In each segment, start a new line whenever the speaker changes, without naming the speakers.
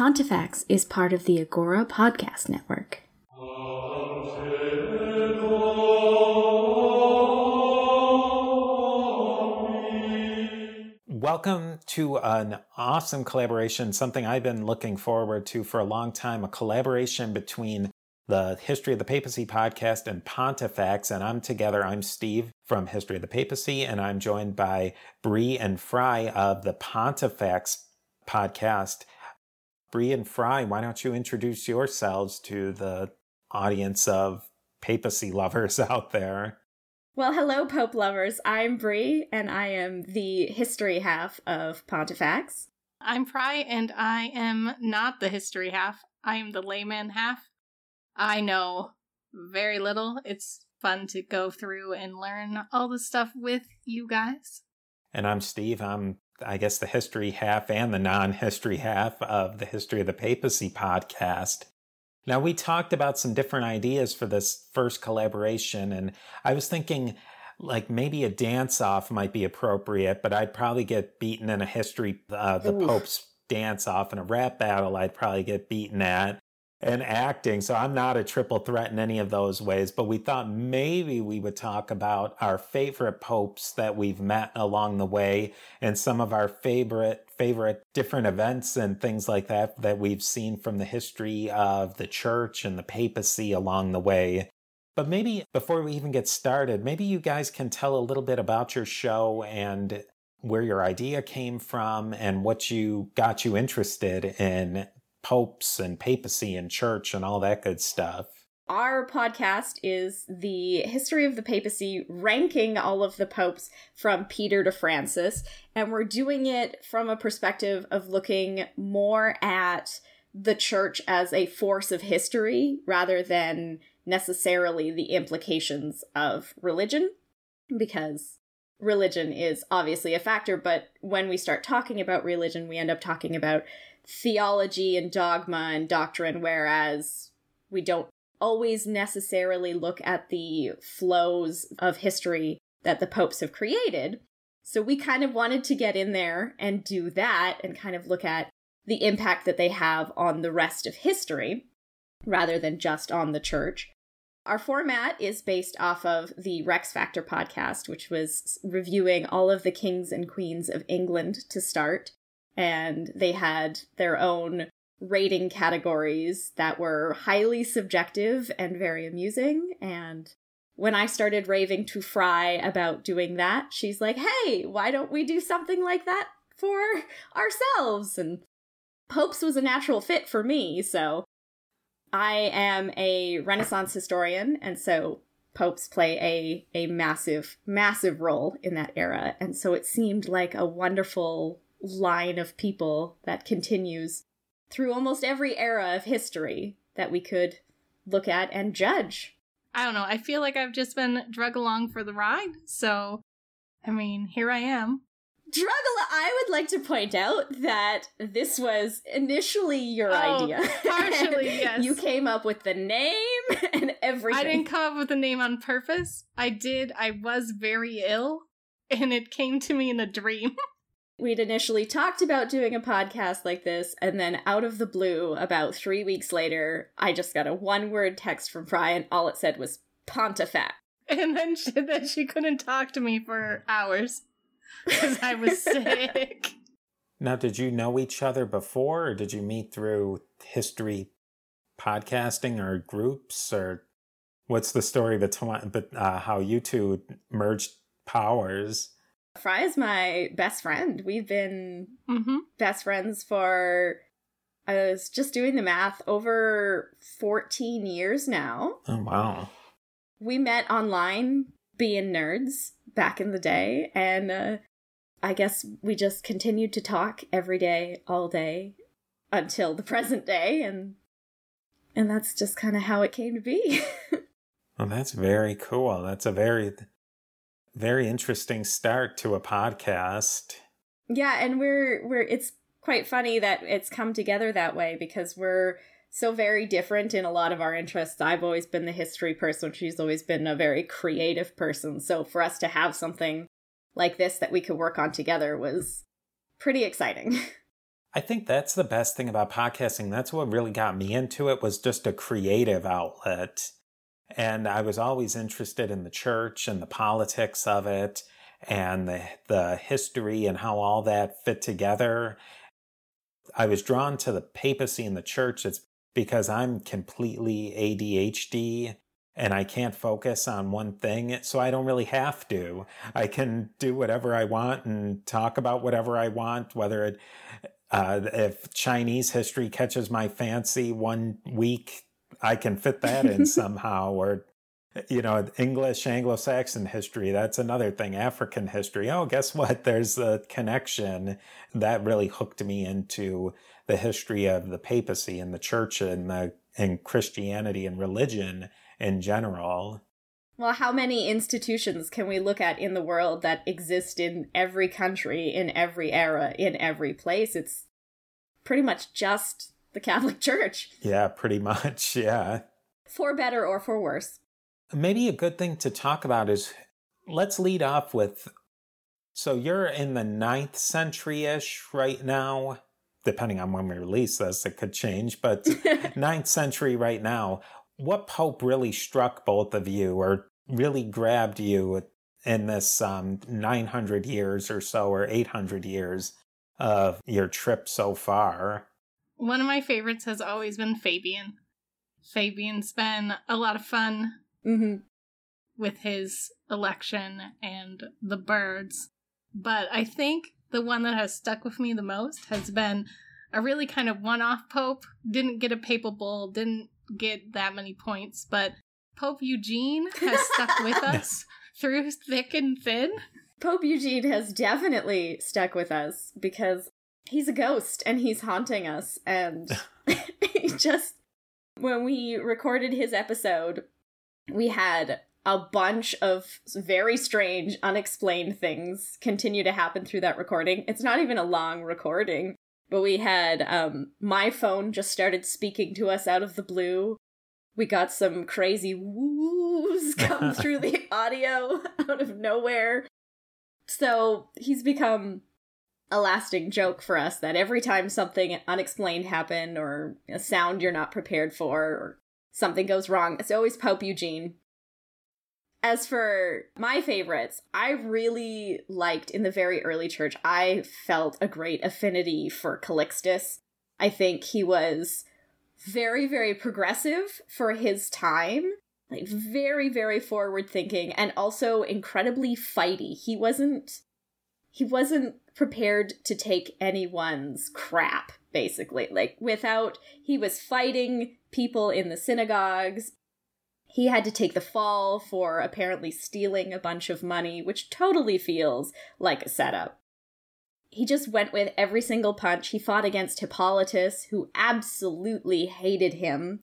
Pontifex is part of the Agora Podcast Network.
Welcome to an awesome collaboration, something I've been looking forward to for a long time a collaboration between the History of the Papacy podcast and Pontifex. And I'm together. I'm Steve from History of the Papacy, and I'm joined by Bree and Fry of the Pontifex podcast. Bree and Fry, why don't you introduce yourselves to the audience of papacy lovers out there?
Well, hello, Pope lovers. I'm Bree, and I am the history half of Pontifex.
I'm Fry, and I am not the history half. I am the layman half. I know very little. It's fun to go through and learn all the stuff with you guys.
And I'm Steve. I'm, I guess, the history half and the non history half of the History of the Papacy podcast. Now, we talked about some different ideas for this first collaboration, and I was thinking like maybe a dance off might be appropriate, but I'd probably get beaten in a history, uh, the Oof. Pope's dance off in a rap battle, I'd probably get beaten at and acting. So I'm not a triple threat in any of those ways, but we thought maybe we would talk about our favorite popes that we've met along the way and some of our favorite favorite different events and things like that that we've seen from the history of the church and the papacy along the way. But maybe before we even get started, maybe you guys can tell a little bit about your show and where your idea came from and what you got you interested in popes and papacy and church and all that good stuff.
Our podcast is the history of the papacy, ranking all of the popes from Peter to Francis. And we're doing it from a perspective of looking more at the church as a force of history rather than necessarily the implications of religion. Because religion is obviously a factor, but when we start talking about religion, we end up talking about theology and dogma and doctrine, whereas we don't always necessarily look at the flows of history that the popes have created. So we kind of wanted to get in there and do that and kind of look at the impact that they have on the rest of history rather than just on the church. Our format is based off of the Rex Factor podcast, which was reviewing all of the kings and queens of England to start and they had their own rating categories that were highly subjective and very amusing. And when I started raving to Fry about doing that, she's like, hey, why don't we do something like that for ourselves? And Popes was a natural fit for me, so I am a Renaissance historian, and so popes play a a massive massive role in that era and so it seemed like a wonderful line of people that continues through almost every era of history that we could look at and judge.
I don't know. I feel like I've just been drug along for the ride. So, I mean, here I am.
Drug I would like to point out that this was initially your
oh,
idea.
Partially, yes.
You came up with the name and everything. I
didn't come up with the name on purpose. I did. I was very ill, and it came to me in a dream.
we'd initially talked about doing a podcast like this, and then out of the blue, about three weeks later, I just got a one word text from Brian. All it said was Pontifex.
And then she, then she couldn't talk to me for hours because I was sick.
Now, did you know each other before, or did you meet through history podcasting or groups, or what's the story between but uh, how you two merged powers?
Fry is my best friend. We've been
mm-hmm.
best friends for, I was just doing the math, over 14 years now.
Oh, wow.
We met online being nerds back in the day, and uh, I guess we just continued to talk every day, all day, until the present day, and and that's just kind of how it came to be.
well, that's very cool. That's a very very interesting start to a podcast.
Yeah, and we're we're it's quite funny that it's come together that way because we're so very different in a lot of our interests. I've always been the history person, she's always been a very creative person. So for us to have something like this that we could work on together was pretty exciting.
I think that's the best thing about podcasting. That's what really got me into it was just a creative outlet. And I was always interested in the church and the politics of it and the, the history and how all that fit together. I was drawn to the papacy and the church. It's because I'm completely ADHD and I can't focus on one thing. So I don't really have to. I can do whatever I want and talk about whatever I want, whether it, uh, if Chinese history catches my fancy one week, I can fit that in somehow, or you know, English Anglo Saxon history, that's another thing. African history. Oh, guess what? There's a connection that really hooked me into the history of the papacy and the church and the and Christianity and religion in general.
Well, how many institutions can we look at in the world that exist in every country, in every era, in every place? It's pretty much just the Catholic Church.
Yeah, pretty much. Yeah.
For better or for worse.
Maybe a good thing to talk about is let's lead off with so you're in the ninth century ish right now, depending on when we release this, it could change, but ninth century right now. What pope really struck both of you or really grabbed you in this um, 900 years or so or 800 years of your trip so far?
One of my favorites has always been Fabian. Fabian's been a lot of fun
Mm-hmm.
with his election and the birds. But I think the one that has stuck with me the most has been a really kind of one off pope. Didn't get a papal bull, didn't get that many points, but Pope Eugene has stuck with us through thick and thin.
Pope Eugene has definitely stuck with us because he's a ghost and he's haunting us. And he just, when we recorded his episode, we had a bunch of very strange, unexplained things continue to happen through that recording. It's not even a long recording, but we had um, my phone just started speaking to us out of the blue. We got some crazy woos come through the audio out of nowhere. So he's become a lasting joke for us that every time something unexplained happened or a sound you're not prepared for or something goes wrong, it's always Pope Eugene. As for my favorites, I really liked in the very early church, I felt a great affinity for Calixtus. I think he was very, very progressive for his time. Like very, very forward thinking and also incredibly fighty. He wasn't he wasn't prepared to take anyone's crap, basically. Like without he was fighting people in the synagogues. He had to take the fall for apparently stealing a bunch of money, which totally feels like a setup. He just went with every single punch. He fought against Hippolytus, who absolutely hated him.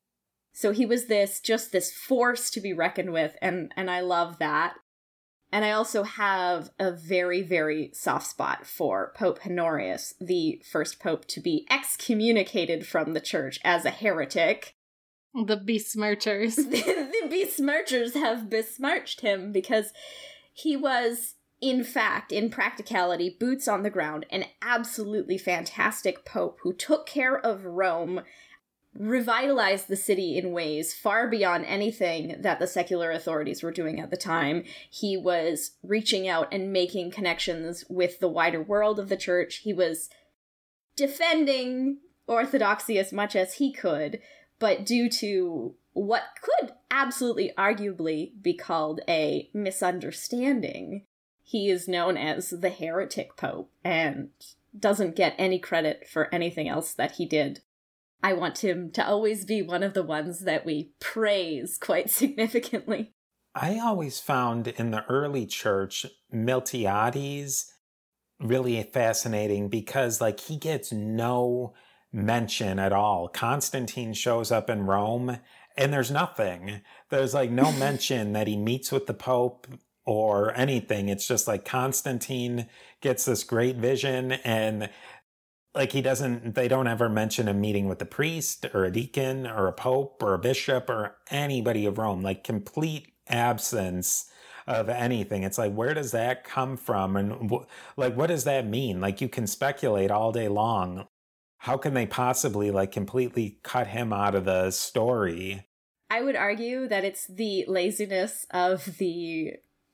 So he was this just this force to be reckoned with, and and I love that. And I also have a very, very soft spot for Pope Honorius, the first pope to be excommunicated from the church as a heretic.
The besmirchers.
the, besmirchers have besmirched him because he was, in fact, in practicality, boots on the ground, an absolutely fantastic pope who took care of Rome revitalized the city in ways far beyond anything that the secular authorities were doing at the time. He was reaching out and making connections with the wider world of the church. He was defending orthodoxy as much as he could, but due to what could absolutely arguably be called a misunderstanding, he is known as the heretic pope and doesn't get any credit for anything else that he did I want him to always be one of the ones that we praise quite significantly.
I always found in the early church Miltiades really fascinating because like he gets no mention at all. Constantine shows up in Rome and there's nothing. There's like no mention that he meets with the Pope or anything. It's just like Constantine gets this great vision and like he doesn't they don't ever mention a meeting with a priest or a deacon or a pope or a bishop or anybody of rome like complete absence of anything it's like where does that come from and like what does that mean like you can speculate all day long how can they possibly like completely cut him out of the story?
I would argue that it's the laziness of the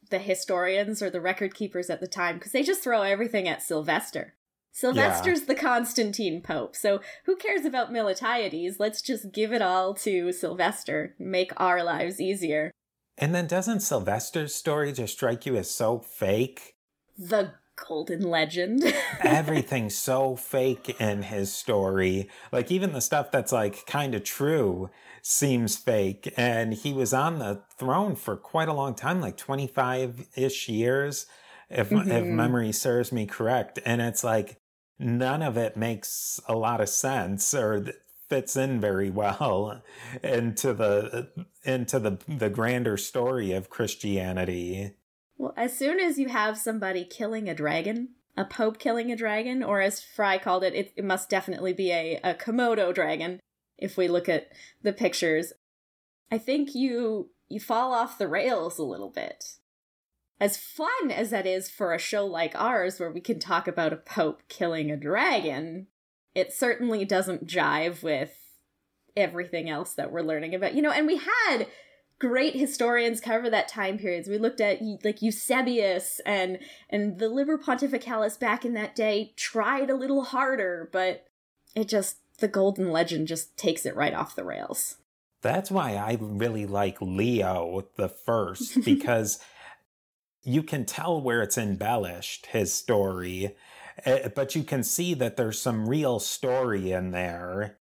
the historians or the record keepers at the time because they just throw everything at Sylvester. Sylvester's yeah. the Constantine Pope, so who cares about Miltiades? Let's just give it all to Sylvester, make our lives easier.
And then doesn't Sylvester's story just strike you as so fake?
The golden legend.
Everything's so fake in his story. Like even the stuff that's like kind of true seems fake. And he was on the throne for quite a long time, like 25 ish years, if, mm-hmm. if memory serves me correct. And it's like none of it makes a lot of sense or fits in very well into the into the the grander story of Christianity.
Well, as soon as you have somebody killing a dragon, a pope killing a dragon, or as Fry called it, it, it must definitely be a, a Komodo dragon, if we look at the pictures. I think you you fall off the rails a little bit. As fun as that is for a show like ours where we can talk about a pope killing a dragon, it certainly doesn't jive with everything else that we're learning about. You know, and we had great historians cover that time periods. We looked at like Eusebius and and the Liber Pontificalis back in that day tried a little harder, but it just the golden legend just takes it right off the rails.
That's why I really like Leo the first because you can tell where it's embellished his story, eh, but you can see that there's some real story in there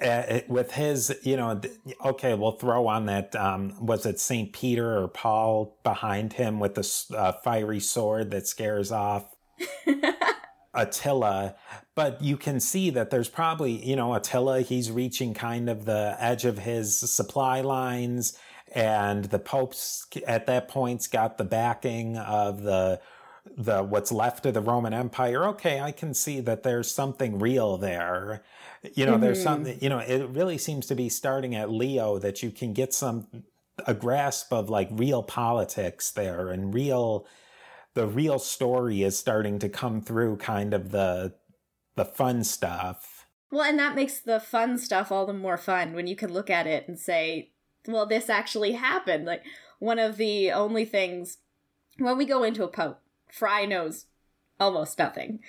uh, with his, you know, okay, we'll throw on that. Um, was it Saint Peter or Paul behind him with the uh, fiery sword that scares off Attila? But you can see that there's probably, you know, Attila. He's reaching kind of the edge of his supply lines, and the Pope's at that point's got the backing of the the what's left of the Roman Empire. Okay, I can see that there's something real there you know, mm-hmm. there's something, you know, it really seems to be starting at Leo that you can get some, a grasp of like real politics there and real, the real story is starting to come through kind of the, the fun stuff.
Well, and that makes the fun stuff all the more fun when you can look at it and say, well, this actually happened. Like, one of the only things, when we go into a Pope, Fry knows almost nothing.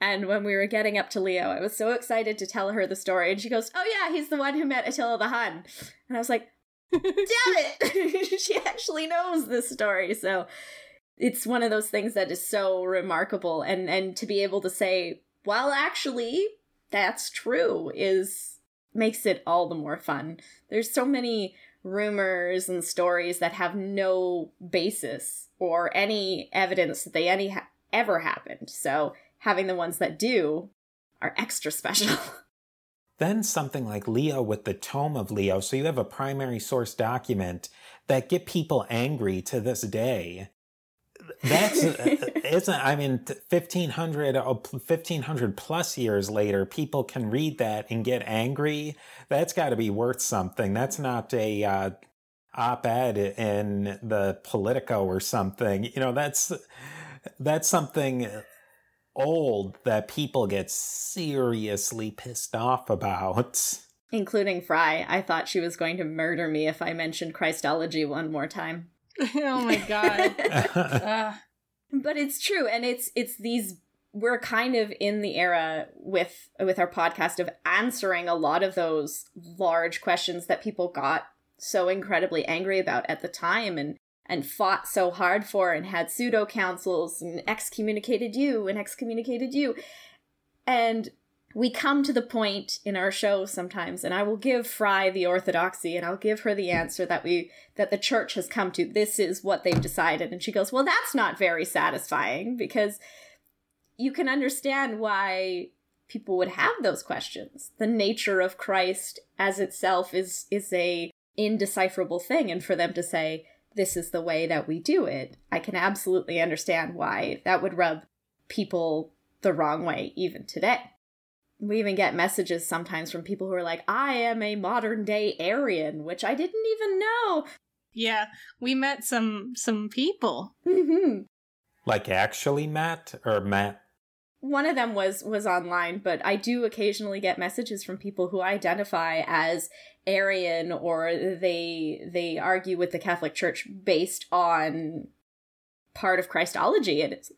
And when we were getting up to Leo, I was so excited to tell her the story. And she goes, Oh, yeah, he's the one who met Attila the Hun. And I was like, Damn it! she actually knows this story. So it's one of those things that is so remarkable. And, and to be able to say, Well, actually, that's true is makes it all the more fun. There's so many rumors and stories that have no basis or any evidence that they any ha- ever happened. So having the ones that do are extra special.
then something like Leo with the Tome of Leo. So you have a primary source document that get people angry to this day. That's isn't I mean 1500 1500 plus years later people can read that and get angry. That's got to be worth something. That's not a uh, op-ed in the Politico or something. You know, that's that's something old that people get seriously pissed off about.
Including Fry. I thought she was going to murder me if I mentioned Christology one more time.
oh my god. uh.
But it's true and it's it's these we're kind of in the era with with our podcast of answering a lot of those large questions that people got so incredibly angry about at the time and and fought so hard for and had pseudo councils and excommunicated you and excommunicated you. And we come to the point in our show sometimes and i will give fry the orthodoxy and i'll give her the answer that we that the church has come to. This is what they've decided. And she goes well that's not very satisfying because you can understand why people would have those questions. The nature of christ as itself is is a indecipherable thing. And for them to say this is the way that we do it, I can absolutely understand why that would rub people the wrong way even today. We even get messages sometimes from people who are like, I am a modern day Arian, which I didn't even know.
Yeah, we met some some people.
Mm-hmm.
Like actually met or met
one of them was was online but i do occasionally get messages from people who identify as arian or they they argue with the catholic church based on part of christology and it's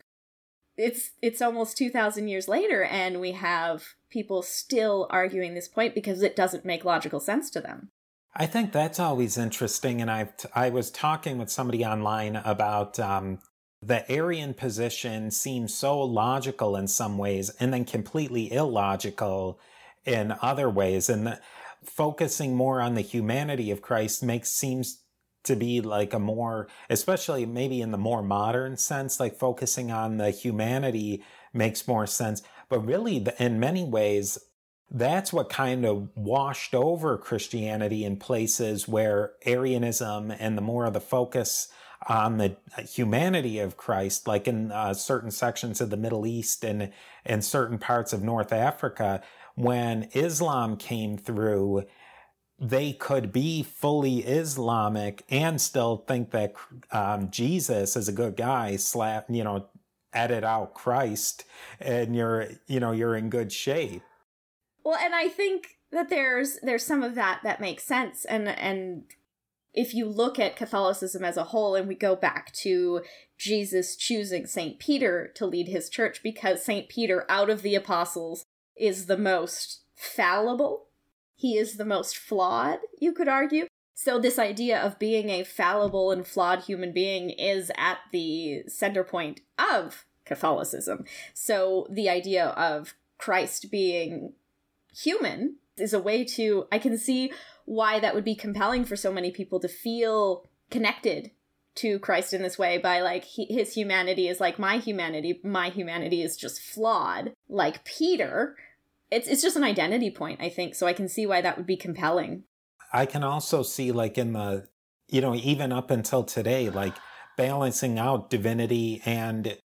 it's it's almost 2000 years later and we have people still arguing this point because it doesn't make logical sense to them
i think that's always interesting and I've i was talking with somebody online about um, the Arian position seems so logical in some ways and then completely illogical in other ways. And the, focusing more on the humanity of Christ makes seems to be like a more, especially maybe in the more modern sense, like focusing on the humanity makes more sense. But really, in many ways, that's what kind of washed over Christianity in places where Arianism and the more of the focus on the humanity of Christ, like in uh, certain sections of the Middle East and and certain parts of North Africa, when Islam came through, they could be fully Islamic and still think that um, Jesus is a good guy. Slap, you know, edit out Christ, and you're you know you're in good shape.
Well, and I think that there's there's some of that that makes sense, and and if you look at Catholicism as a whole, and we go back to Jesus choosing St. Peter to lead his church because St. Peter, out of the apostles, is the most fallible. He is the most flawed, you could argue. So, this idea of being a fallible and flawed human being is at the center point of Catholicism. So, the idea of Christ being human is a way to, I can see why that would be compelling for so many people to feel connected to Christ in this way by like he, his humanity is like my humanity, my humanity is just flawed, like Peter. It's it's just an identity point, I think. So I can see why that would be compelling.
I can also see like in the you know even up until today like balancing out divinity and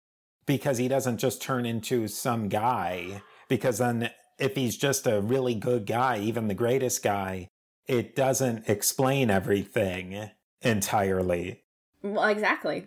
because he doesn't just turn into some guy because then if he's just a really good guy, even the greatest guy, it doesn't explain everything entirely.
Well, exactly.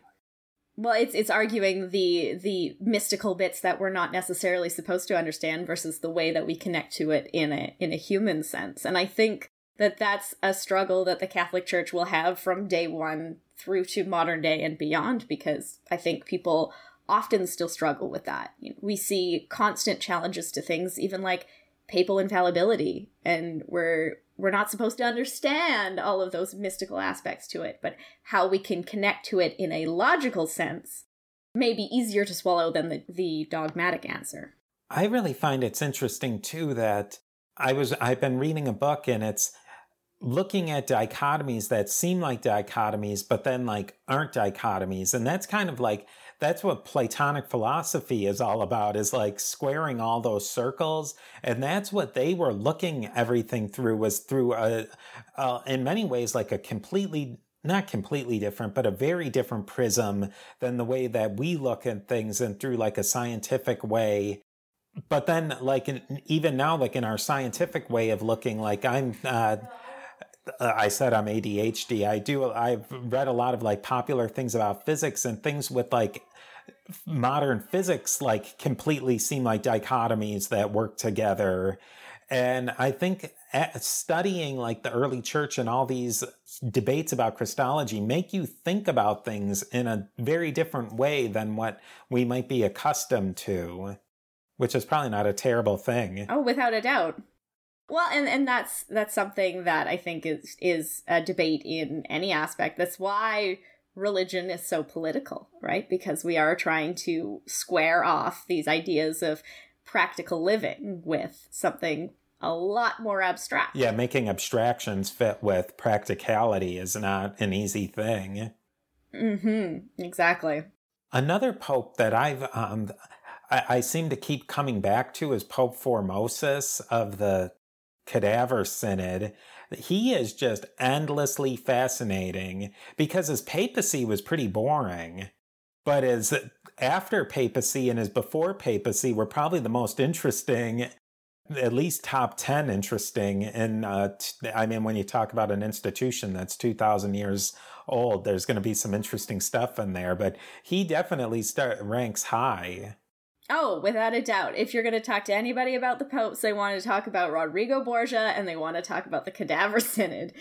Well, it's it's arguing the the mystical bits that we're not necessarily supposed to understand versus the way that we connect to it in a in a human sense. And I think that that's a struggle that the Catholic Church will have from day 1 through to modern day and beyond because I think people often still struggle with that. We see constant challenges to things even like papal infallibility and we're we're not supposed to understand all of those mystical aspects to it, but how we can connect to it in a logical sense may be easier to swallow than the, the dogmatic answer.
I really find it's interesting too that I was I've been reading a book and it's looking at dichotomies that seem like dichotomies but then like aren't dichotomies and that's kind of like that's what Platonic philosophy is all about is like squaring all those circles. And that's what they were looking everything through was through a, uh, in many ways, like a completely not completely different, but a very different prism than the way that we look at things and through like a scientific way. But then, like, in, even now, like in our scientific way of looking, like I'm, uh, Uh, I said I'm ADHD. I do. I've read a lot of like popular things about physics and things with like modern physics like completely seem like dichotomies that work together. And I think eh, studying like the early church and all these debates about Christology make you think about things in a very different way than what we might be accustomed to, which is probably not a terrible thing.
Oh, without a doubt. Well, and and that's that's something that I think is is a debate in any aspect. That's why religion is so political, right? Because we are trying to square off these ideas of practical living with something a lot more abstract.
Yeah, making abstractions fit with practicality is not an easy thing.
Mm-hmm. Exactly.
Another pope that I've um I, I seem to keep coming back to is Pope Formosus of the Cadaver Synod he is just endlessly fascinating because his papacy was pretty boring. But his after papacy and his before papacy were probably the most interesting, at least top 10 interesting. And uh, t- I mean, when you talk about an institution that's 2,000 years old, there's going to be some interesting stuff in there. But he definitely start, ranks high.
Oh, without a doubt. If you're going to talk to anybody about the popes, they want to talk about Rodrigo Borgia and they want to talk about the Cadaver Synod.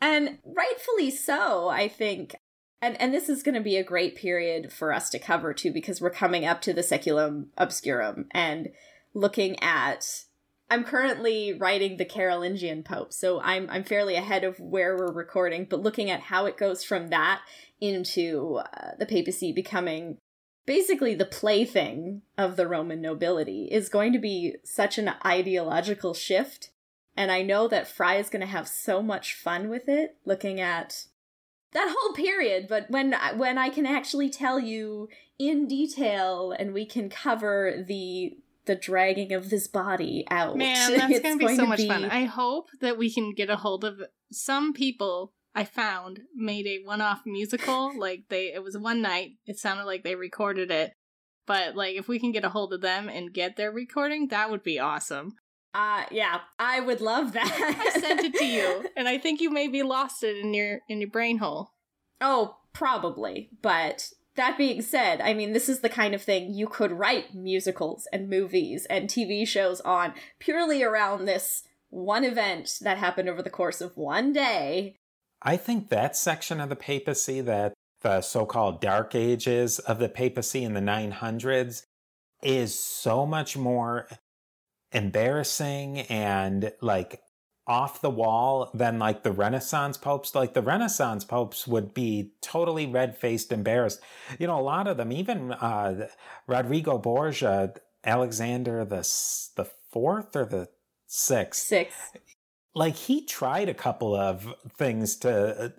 And rightfully so, I think. And and this is going to be a great period for us to cover too because we're coming up to the Saeculum Obscurum and looking at I'm currently writing the Carolingian Pope, so I'm I'm fairly ahead of where we're recording, but looking at how it goes from that into uh, the papacy becoming basically the plaything of the Roman nobility is going to be such an ideological shift. And I know that Fry is going to have so much fun with it, looking at that whole period. But when when I can actually tell you in detail, and we can cover the the dragging of this body out,
man, that's gonna be so much be... fun. I hope that we can get a hold of some people I found made a one-off musical. like they, it was one night. It sounded like they recorded it, but like if we can get a hold of them and get their recording, that would be awesome.
Uh yeah, I would love that.
I sent it to you, and I think you maybe lost it in your in your brain hole.
Oh, probably. But that being said, I mean, this is the kind of thing you could write musicals and movies and TV shows on purely around this one event that happened over the course of one day
I think that section of the papacy, that the so called dark ages of the papacy in the 900s, is so much more embarrassing and like off the wall than like the Renaissance popes. Like the Renaissance popes would be totally red faced embarrassed. You know, a lot of them, even uh, Rodrigo Borgia, Alexander the the fourth or the sixth.
Sixth
like he tried a couple of things to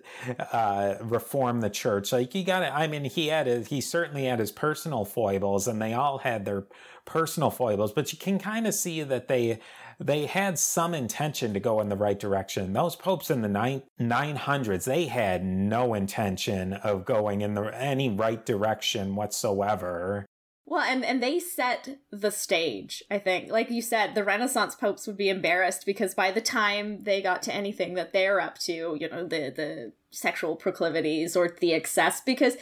uh, reform the church. Like you got to, I mean, he had his, he certainly had his personal foibles, and they all had their personal foibles. But you can kind of see that they they had some intention to go in the right direction. Those popes in the nine, 900s, they had no intention of going in the any right direction whatsoever.
Well, and and they set the stage, I think. Like you said, the Renaissance popes would be embarrassed because by the time they got to anything that they're up to, you know, the the sexual proclivities or the excess because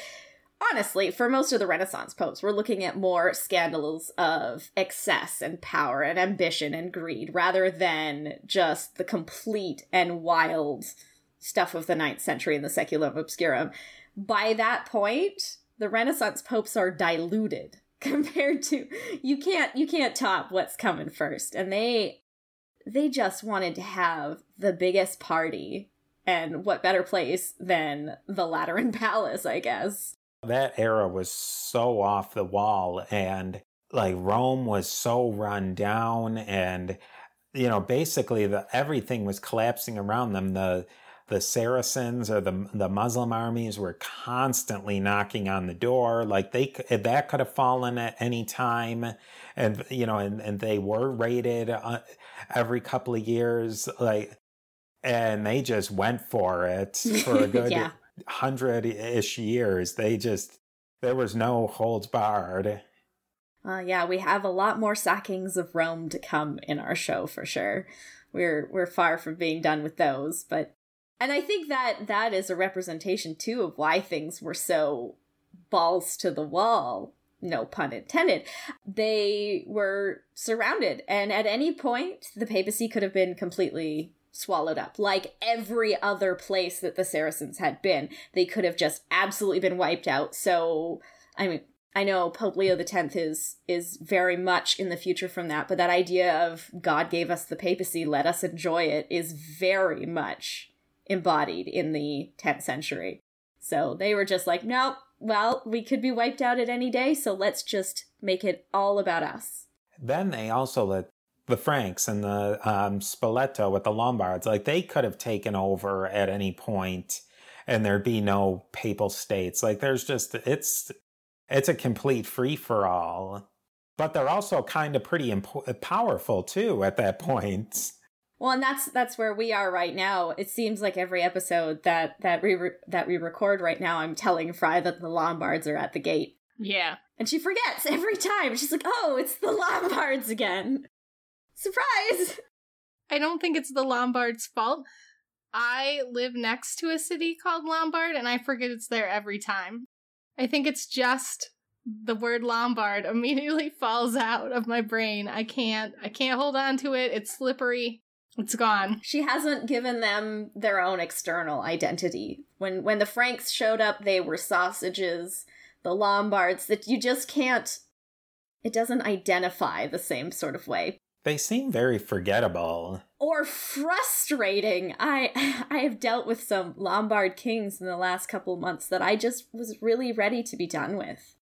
honestly, for most of the Renaissance popes, we're looking at more scandals of excess and power and ambition and greed rather than just the complete and wild stuff of the ninth century in the Saeculum Obscurum. By that point, the Renaissance popes are diluted compared to you can't you can't top what's coming first and they they just wanted to have the biggest party and what better place than the Lateran Palace, I guess.
That era was so off the wall and like Rome was so run down and you know basically the everything was collapsing around them the the Saracens or the the Muslim armies were constantly knocking on the door. Like they that could have fallen at any time, and you know, and, and they were raided uh, every couple of years. Like, and they just went for it for a good yeah. hundred ish years. They just there was no holds barred.
Uh, yeah, we have a lot more sackings of Rome to come in our show for sure. We're we're far from being done with those, but and I think that that is a representation too of why things were so balls to the wall, no pun intended. They were surrounded, and at any point, the papacy could have been completely swallowed up. Like every other place that the Saracens had been, they could have just absolutely been wiped out. So, I mean, I know Pope Leo X is is very much in the future from that, but that idea of God gave us the papacy, let us enjoy it is very much embodied in the 10th century. So they were just like, nope, well, we could be wiped out at any day, so let's just make it all about us.
Then they also let the Franks and the um, Spoleto with the Lombards, like they could have taken over at any point and there'd be no papal states. Like there's just, it's, it's a complete free for all. But they're also kind of pretty powerful too at that point.
Well, and that's that's where we are right now. It seems like every episode that that we re- that we record right now, I'm telling Fry that the Lombards are at the gate.
Yeah,
and she forgets every time. She's like, "Oh, it's the Lombards again!" Surprise!
I don't think it's the Lombards' fault. I live next to a city called Lombard, and I forget it's there every time. I think it's just the word Lombard immediately falls out of my brain. I can't I can't hold on to it. It's slippery. It's gone.
She hasn't given them their own external identity. When when the Franks showed up, they were sausages. The Lombards that you just can't it doesn't identify the same sort of way.
They seem very forgettable.
Or frustrating. I I have dealt with some Lombard kings in the last couple months that I just was really ready to be done with.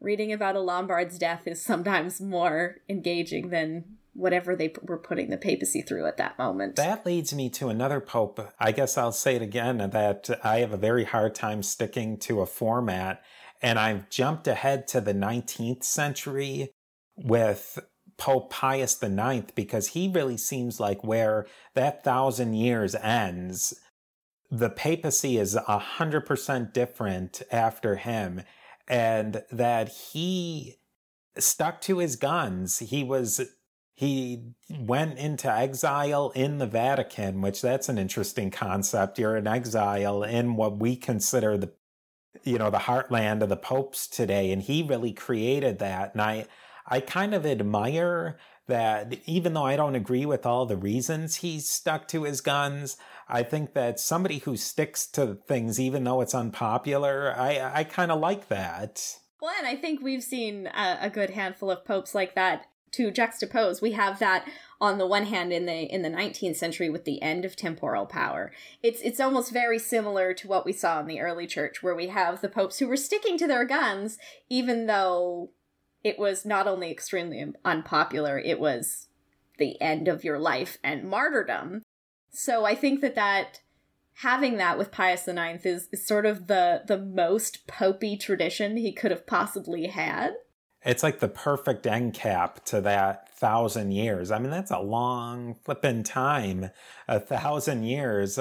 Reading about a Lombard's death is sometimes more engaging than whatever they were putting the papacy through at that moment.
That leads me to another pope. I guess I'll say it again that I have a very hard time sticking to a format. And I've jumped ahead to the 19th century with Pope Pius IX because he really seems like where that thousand years ends. The papacy is 100% different after him, and that he stuck to his guns. He was he went into exile in the Vatican, which that's an interesting concept. You're in exile in what we consider the you know the heartland of the popes today and he really created that and I I kind of admire that even though I don't agree with all the reasons he stuck to his guns, I think that somebody who sticks to things even though it's unpopular, I I kind of like that.
Well, and I think we've seen a, a good handful of popes like that to juxtapose we have that on the one hand in the in the 19th century with the end of temporal power. It's it's almost very similar to what we saw in the early church where we have the popes who were sticking to their guns even though it was not only extremely unpopular it was the end of your life and martyrdom. So i think that that having that with pius IX is, is sort of the the most popey tradition he could have possibly had
it's like the perfect end cap to that thousand years. I mean, that's a long flipping time, a thousand years.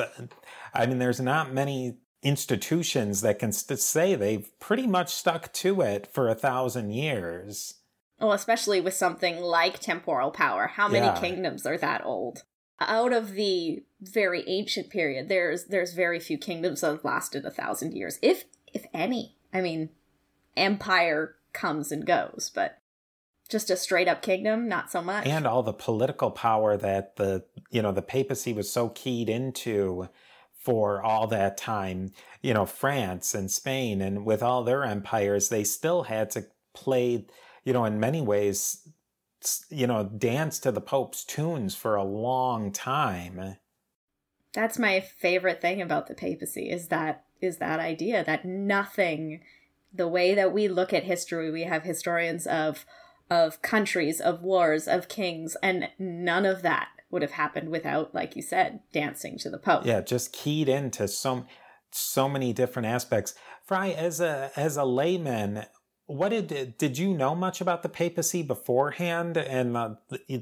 I mean, there's not many institutions that can st- say they've pretty much stuck to it for a thousand years.
Well, especially with something like temporal power. How many yeah. kingdoms are that old? Out of the very ancient period, there's there's very few kingdoms that have lasted a thousand years, if if any. I mean, empire comes and goes, but just a straight up kingdom, not so much.
And all the political power that the you know the papacy was so keyed into for all that time. You know, France and Spain, and with all their empires, they still had to play. You know, in many ways, you know, dance to the Pope's tunes for a long time.
That's my favorite thing about the papacy is that is that idea that nothing the way that we look at history, we have historians of of countries, of wars, of kings, and none of that would have happened without, like you said, dancing to the Pope.
Yeah, just keyed into so so many different aspects. Fry, as a as a layman, what did did you know much about the papacy beforehand and the,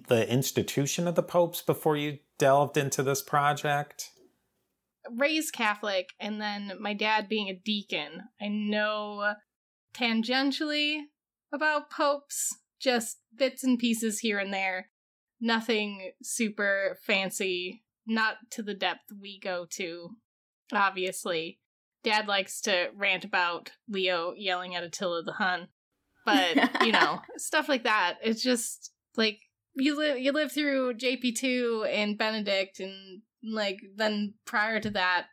the institution of the popes before you delved into this project?
Raised Catholic and then my dad being a deacon, I know tangentially about popes, just bits and pieces here and there. Nothing super fancy, not to the depth we go to, obviously. Dad likes to rant about Leo yelling at Attila the Hun. But, you know, stuff like that. It's just like you live you live through JP2 and Benedict and like then prior to that,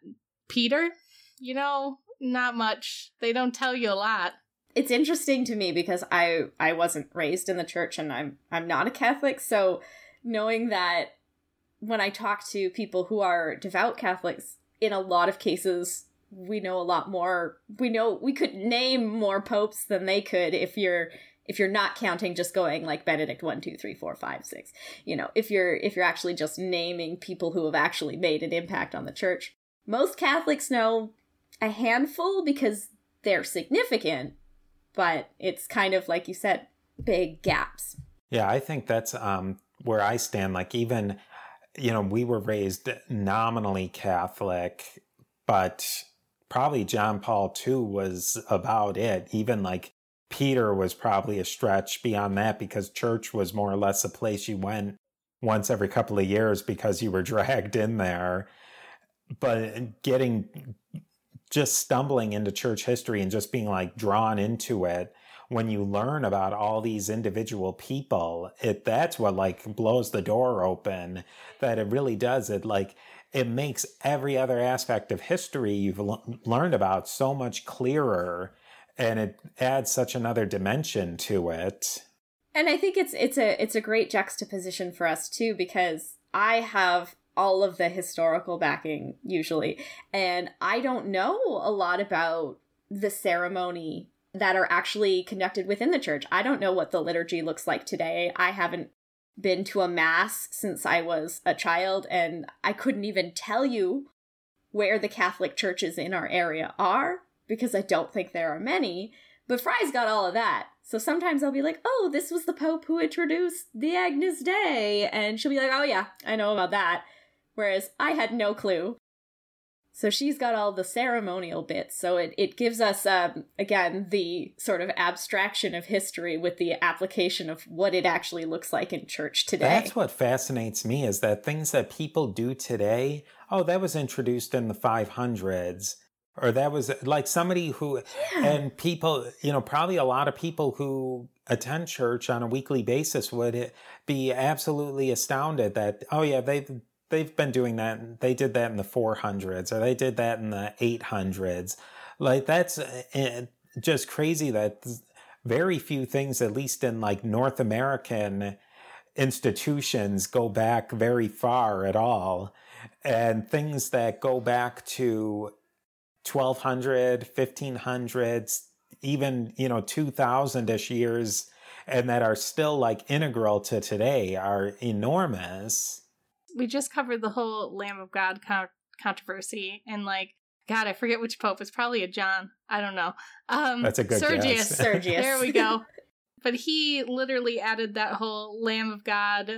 Peter, you know, not much. They don't tell you a lot.
It's interesting to me because I I wasn't raised in the church and I'm I'm not a Catholic, so knowing that when I talk to people who are devout Catholics, in a lot of cases we know a lot more. We know we could name more popes than they could if you're if you're not counting just going like benedict one two three four five six. You know if you're if you're actually just naming people who have actually made an impact on the church. Most catholics know a handful because they're significant but it's kind of like you said big gaps.
Yeah i think that's um where i stand. Like even you know we were raised nominally catholic but probably john paul ii was about it. Even like Peter was probably a stretch beyond that because church was more or less a place you went once every couple of years because you were dragged in there. But getting just stumbling into church history and just being like drawn into it when you learn about all these individual people, it that's what like blows the door open. That it really does. It like it makes every other aspect of history you've l- learned about so much clearer, and it adds such another dimension to it.
And I think it's it's a it's a great juxtaposition for us too because I have all of the historical backing usually and I don't know a lot about the ceremony that are actually conducted within the church. I don't know what the liturgy looks like today. I haven't been to a mass since I was a child, and I couldn't even tell you where the Catholic churches in our area are because I don't think there are many. But Fry's got all of that. So sometimes I'll be like, oh, this was the Pope who introduced the Agnus Dei. And she'll be like, oh, yeah, I know about that. Whereas I had no clue. So she's got all the ceremonial bits. So it, it gives us, um, again, the sort of abstraction of history with the application of what it actually looks like in church today.
That's what fascinates me is that things that people do today, oh, that was introduced in the 500s. Or that was like somebody who, yeah. and people, you know, probably a lot of people who attend church on a weekly basis would be absolutely astounded that, oh, yeah, they they've been doing that. They did that in the 400s or they did that in the 800s. Like that's uh, just crazy that very few things, at least in like North American institutions, go back very far at all. And things that go back to 1200, 1500s, even, you know, 2000 ish years and that are still like integral to today are enormous
we just covered the whole Lamb of God con- controversy, and like, God, I forget which pope. It's probably a John. I don't know. Um,
That's a good
Sergius.
Guess.
Sergius.
there we go. But he literally added that whole Lamb of God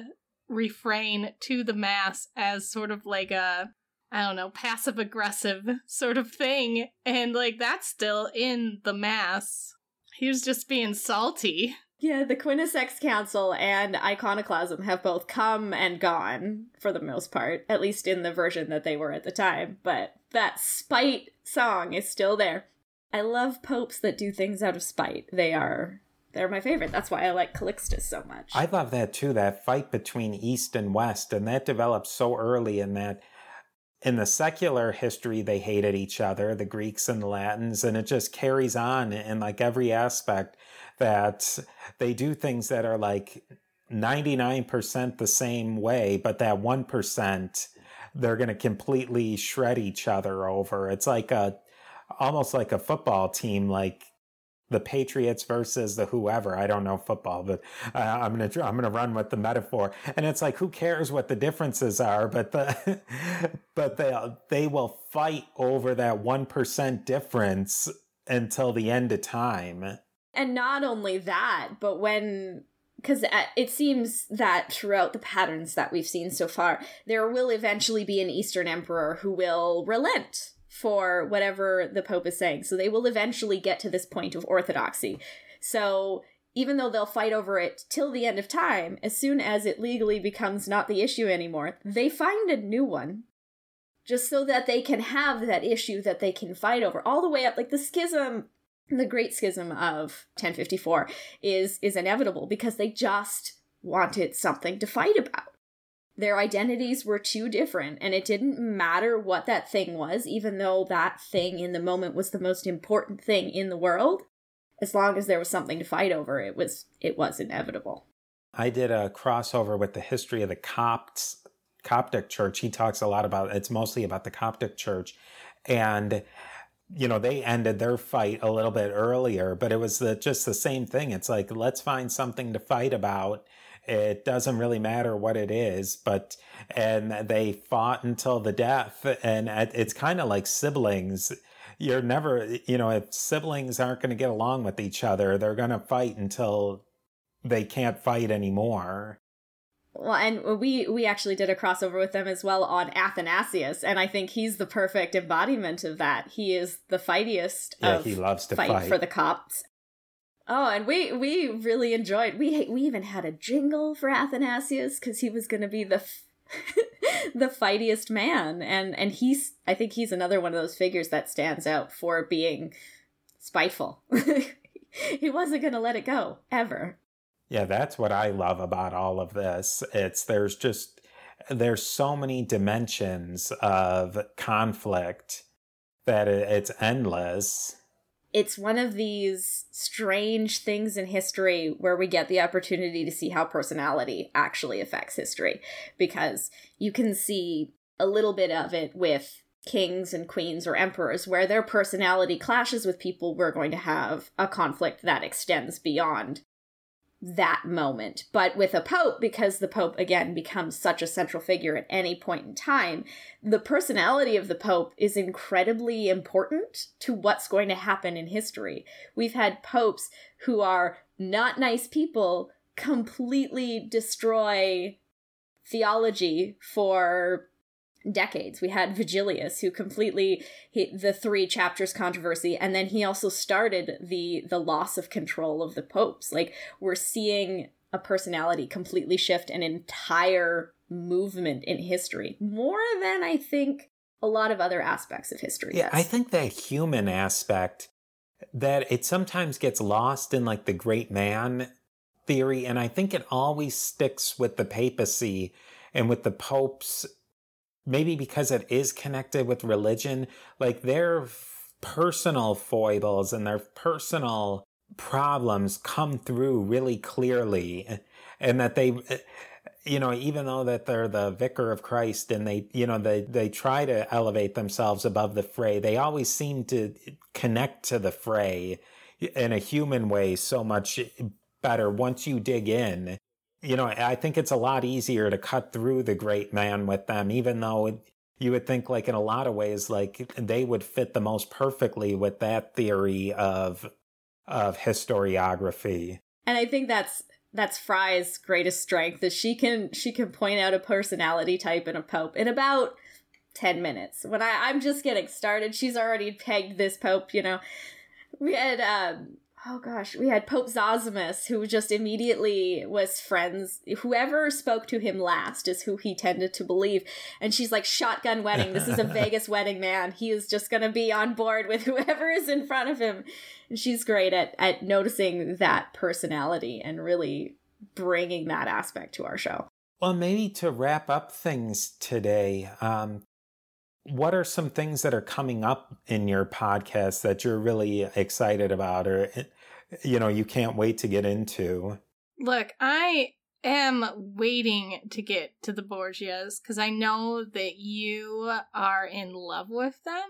refrain to the mass as sort of like a I don't know, passive aggressive sort of thing. And like that's still in the mass. He was just being salty.
Yeah, the Quinisext Council and Iconoclasm have both come and gone for the most part, at least in the version that they were at the time. But that spite song is still there. I love popes that do things out of spite. They are they're my favorite. That's why I like Calixtus so much.
I love that too, that fight between East and West, and that developed so early in that in the secular history they hated each other, the Greeks and the Latins, and it just carries on in like every aspect that they do things that are like 99% the same way, but that 1% they're going to completely shred each other over. It's like a almost like a football team like the Patriots versus the whoever. I don't know football, but uh, I'm gonna I'm gonna run with the metaphor. And it's like, who cares what the differences are? But the but they they will fight over that one percent difference until the end of time.
And not only that, but when because uh, it seems that throughout the patterns that we've seen so far, there will eventually be an Eastern emperor who will relent for whatever the Pope is saying. So they will eventually get to this point of orthodoxy. So even though they'll fight over it till the end of time, as soon as it legally becomes not the issue anymore, they find a new one. Just so that they can have that issue that they can fight over all the way up. Like the schism the great schism of 1054 is is inevitable because they just wanted something to fight about their identities were too different and it didn't matter what that thing was even though that thing in the moment was the most important thing in the world as long as there was something to fight over it was it was inevitable.
I did a crossover with the history of the copts coptic church. He talks a lot about it's mostly about the coptic church. And you know they ended their fight a little bit earlier but it was the, just the same thing. It's like let's find something to fight about it doesn't really matter what it is but and they fought until the death and it's kind of like siblings you're never you know if siblings aren't going to get along with each other they're going to fight until they can't fight anymore
well, and we we actually did a crossover with them as well on Athanasius, and I think he's the perfect embodiment of that. He is the fightiest.
Yeah, he loves to fight, fight
for the Copts. Oh, and we we really enjoyed. We we even had a jingle for Athanasius because he was going to be the the fightiest man, and and he's I think he's another one of those figures that stands out for being spiteful. he wasn't going to let it go ever.
Yeah, that's what I love about all of this. It's there's just there's so many dimensions of conflict that it's endless.
It's one of these strange things in history where we get the opportunity to see how personality actually affects history because you can see a little bit of it with kings and queens or emperors where their personality clashes with people. We're going to have a conflict that extends beyond that moment. But with a pope, because the pope again becomes such a central figure at any point in time, the personality of the pope is incredibly important to what's going to happen in history. We've had popes who are not nice people completely destroy theology for decades. We had Vigilius, who completely hit the three chapters controversy, and then he also started the the loss of control of the popes. Like we're seeing a personality completely shift an entire movement in history, more than I think a lot of other aspects of history.
Yeah, I think that human aspect that it sometimes gets lost in like the great man theory, and I think it always sticks with the papacy and with the popes maybe because it is connected with religion, like their personal foibles and their personal problems come through really clearly and that they eh, you know even though that they're the vicar of Christ and they you know they they try to elevate themselves above the fray they always seem to connect to the fray in a human way so much better once you dig in you know, I think it's a lot easier to cut through the great man with them, even though you would think, like, in a lot of ways, like they would fit the most perfectly with that theory of of historiography.
And I think that's that's Fry's greatest strength is she can she can point out a personality type in a pope in about 10 minutes. When I, I'm just getting started, she's already pegged this pope, you know. We had um oh gosh, we had Pope Zosimus, who just immediately was friends. Whoever spoke to him last is who he tended to believe. And she's like, shotgun wedding. This is a Vegas wedding, man. He is just going to be on board with whoever is in front of him. And she's great at, at noticing that personality and really bringing that aspect to our show.
Well, maybe to wrap up things today, um, what are some things that are coming up in your podcast that you're really excited about or you know you can't wait to get into.
Look i am waiting to get to the borgias because i know that you are in love with them.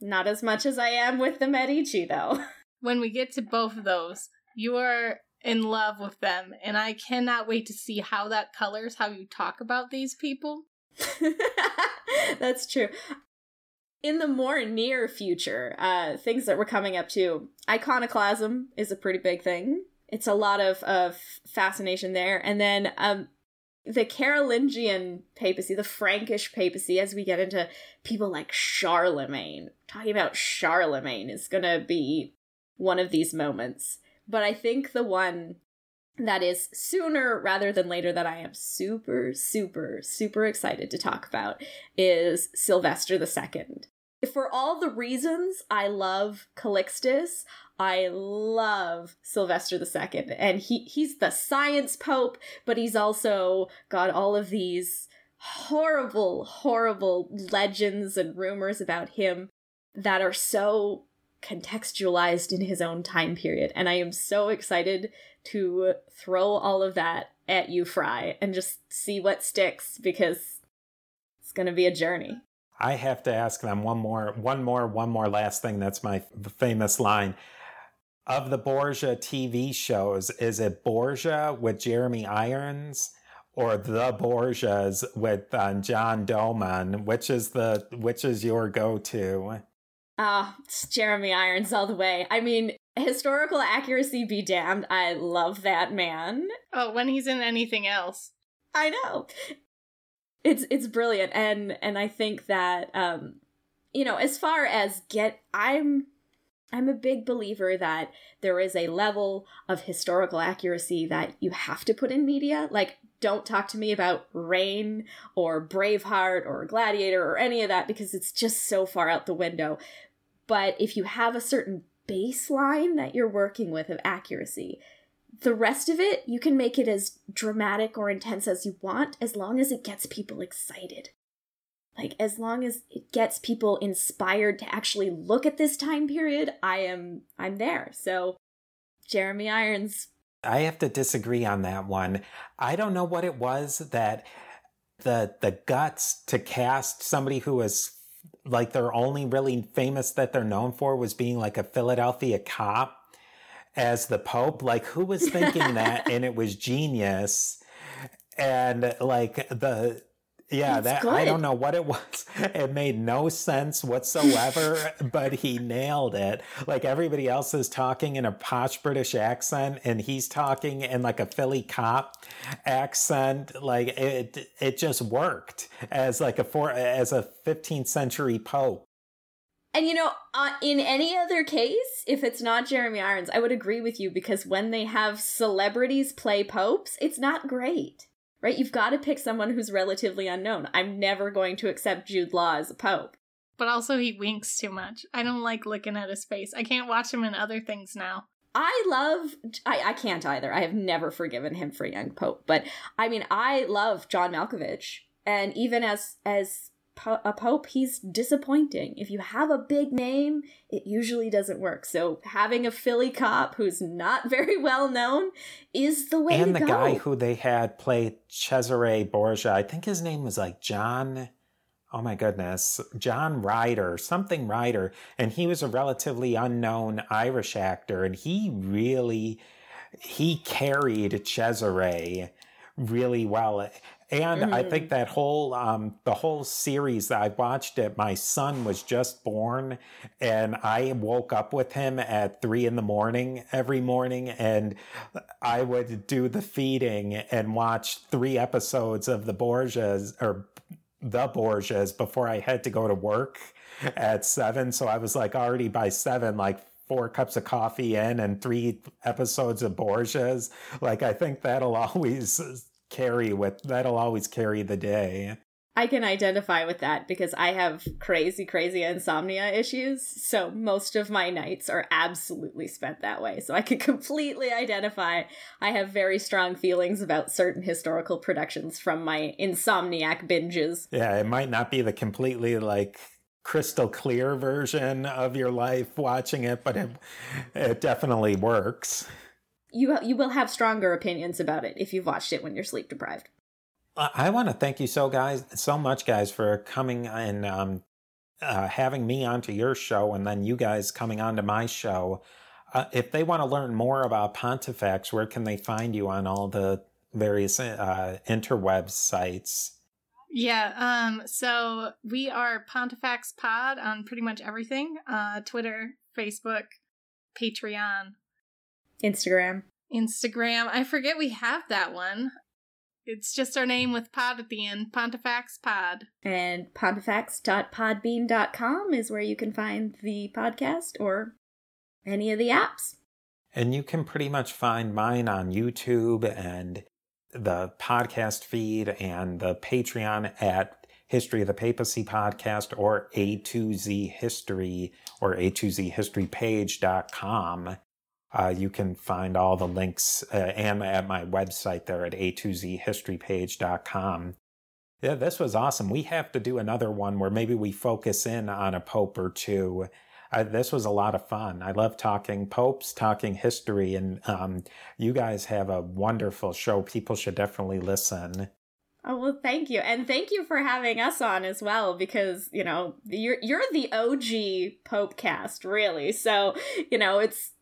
Not as much as i am with the medici though.
When we get to both of those you are in love with them and i cannot wait to see how that colors how you talk about these people.
That's true. In the more near future, uh, things that we're coming up to, iconoclasm is a pretty big thing. It's a lot of, of fascination there. And then um, the Carolingian papacy, the Frankish papacy, as we get into people like Charlemagne, talking about Charlemagne is going to be one of these moments. But I think the one that is sooner rather than later that I am super, super, super excited to talk about is Sylvester II. For all the reasons I love Calixtus, I love Sylvester II. And he, he's the science pope, but he's also got all of these horrible, horrible legends and rumors about him that are so contextualized in his own time period. And I am so excited to throw all of that at you, Fry, and just see what sticks because it's going to be a journey.
I have to ask them one more, one more, one more last thing. That's my famous line. Of the Borgia TV shows, is it Borgia with Jeremy Irons or the Borgias with uh, John Doman? Which is the which is your go to?
Ah, uh, Jeremy Irons all the way. I mean, historical accuracy be damned. I love that man.
Oh, when he's in anything else.
I know. It's it's brilliant and and I think that um you know, as far as get I'm I'm a big believer that there is a level of historical accuracy that you have to put in media. Like don't talk to me about Reign or Braveheart or Gladiator or any of that because it's just so far out the window. But if you have a certain baseline that you're working with of accuracy. The rest of it, you can make it as dramatic or intense as you want as long as it gets people excited. Like, as long as it gets people inspired to actually look at this time period, I am, I'm there. So, Jeremy Irons.
I have to disagree on that one. I don't know what it was that the the guts to cast somebody who was like they're only really famous that they're known for was being like a Philadelphia cop as the Pope. Like, who was thinking that? and it was genius. And like the yeah, that good. I don't know what it was. It made no sense whatsoever, but he nailed it. Like everybody else is talking in a posh British accent, and he's talking in like a Philly cop accent. Like it, it just worked as like a four as a 15th century pope.
And you know, uh, in any other case, if it's not Jeremy Irons, I would agree with you because when they have celebrities play popes, it's not great right? You've got to pick someone who's relatively unknown. I'm never going to accept Jude Law as a pope.
But also, he winks too much. I don't like looking at his face. I can't watch him in other things now.
I love I, I can't either. I have never forgiven him for young Pope. But I mean I love John Malkovich. And even as as po- a pope, he's disappointing. If you have a big name, it usually doesn't work. So having a Philly cop who's not very well known is the way
and
the
go. guy who they had play Cesare Borgia, I think his name was like John. Oh my goodness, John Ryder, something Ryder, and he was a relatively unknown Irish actor, and he really he carried Cesare really well. And mm-hmm. I think that whole um, the whole series that I watched it, my son was just born, and I woke up with him at three in the morning every morning, and I would do the feeding and watch three episodes of the Borgias or the Borgias before I had to go to work at seven. So I was like already by seven, like four cups of coffee in and three episodes of Borgias. Like I think that'll always carry with that'll always carry the day.
I can identify with that because I have crazy, crazy insomnia issues. So most of my nights are absolutely spent that way. So I can completely identify. I have very strong feelings about certain historical productions from my insomniac binges.
Yeah, it might not be the completely like crystal clear version of your life watching it, but it, it definitely works
you you will have stronger opinions about it if you've watched it when you're sleep deprived.
I want to thank you so guys so much guys for coming and um, uh, having me onto your show and then you guys coming onto my show. Uh, if they want to learn more about Pontifex, where can they find you on all the various uh, interweb sites?
Yeah, um, so we are Pontifex Pod on pretty much everything uh, Twitter, Facebook, Patreon,
Instagram.
Instagram. I forget we have that one. It's just our name with pod at the end, Pontifex Pod.
And pontifex.podbean.com is where you can find the podcast or any of the apps.
And you can pretty much find mine on YouTube and the podcast feed and the Patreon at History of the Papacy Podcast or A2Z History or A2Z History Page.com. Uh, you can find all the links uh, and at my website there at a2zhistorypage.com. Yeah, this was awesome. We have to do another one where maybe we focus in on a pope or two. Uh, this was a lot of fun. I love talking popes, talking history, and um, you guys have a wonderful show. People should definitely listen.
Oh well, thank you, and thank you for having us on as well. Because you know you're you're the OG Pope cast, really. So you know it's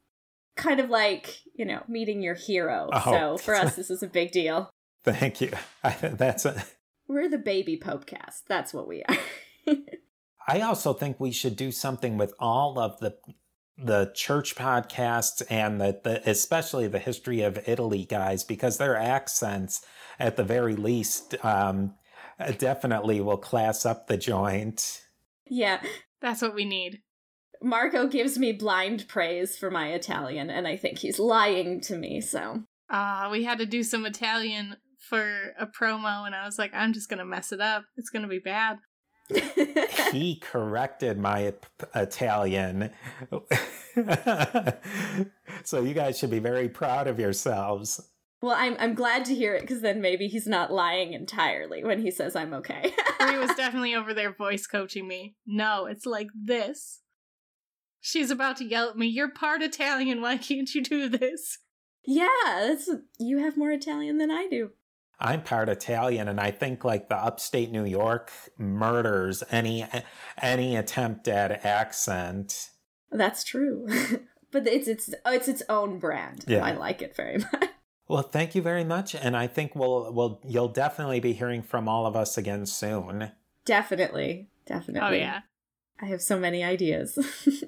kind of like you know meeting your hero. Oh. So for us, this is a big deal.
Thank you. I, that's a.
We're the baby Popecast. That's what we are.
I also think we should do something with all of the the church podcasts and the, the especially the history of Italy guys because their accents at the very least um, definitely will class up the joint.
Yeah,
that's what we need.
Marco gives me blind praise for my Italian, and I think he's lying to me, so.
Ah, uh, we had to do some Italian for a promo, and I was like, I'm just gonna mess it up. It's gonna be bad.
he corrected my Italian. so you guys should be very proud of yourselves.
Well, I'm I'm glad to hear it because then maybe he's not lying entirely when he says I'm okay.
He was definitely over there voice coaching me. No, it's like this. She's about to yell at me. You're part Italian. Why can't you do this?
yeah, that's you have more Italian than I do.
I'm part Italian, and I think like the upstate New York murders any any attempt at accent.
That's true. but it's it's oh, it's its own brand.
Yeah.
I like it very much.
Well, thank you very much, and I think we'll we'll you'll definitely be hearing from all of us again soon.
Definitely. Definitely.
Oh, yeah.
I have so many ideas.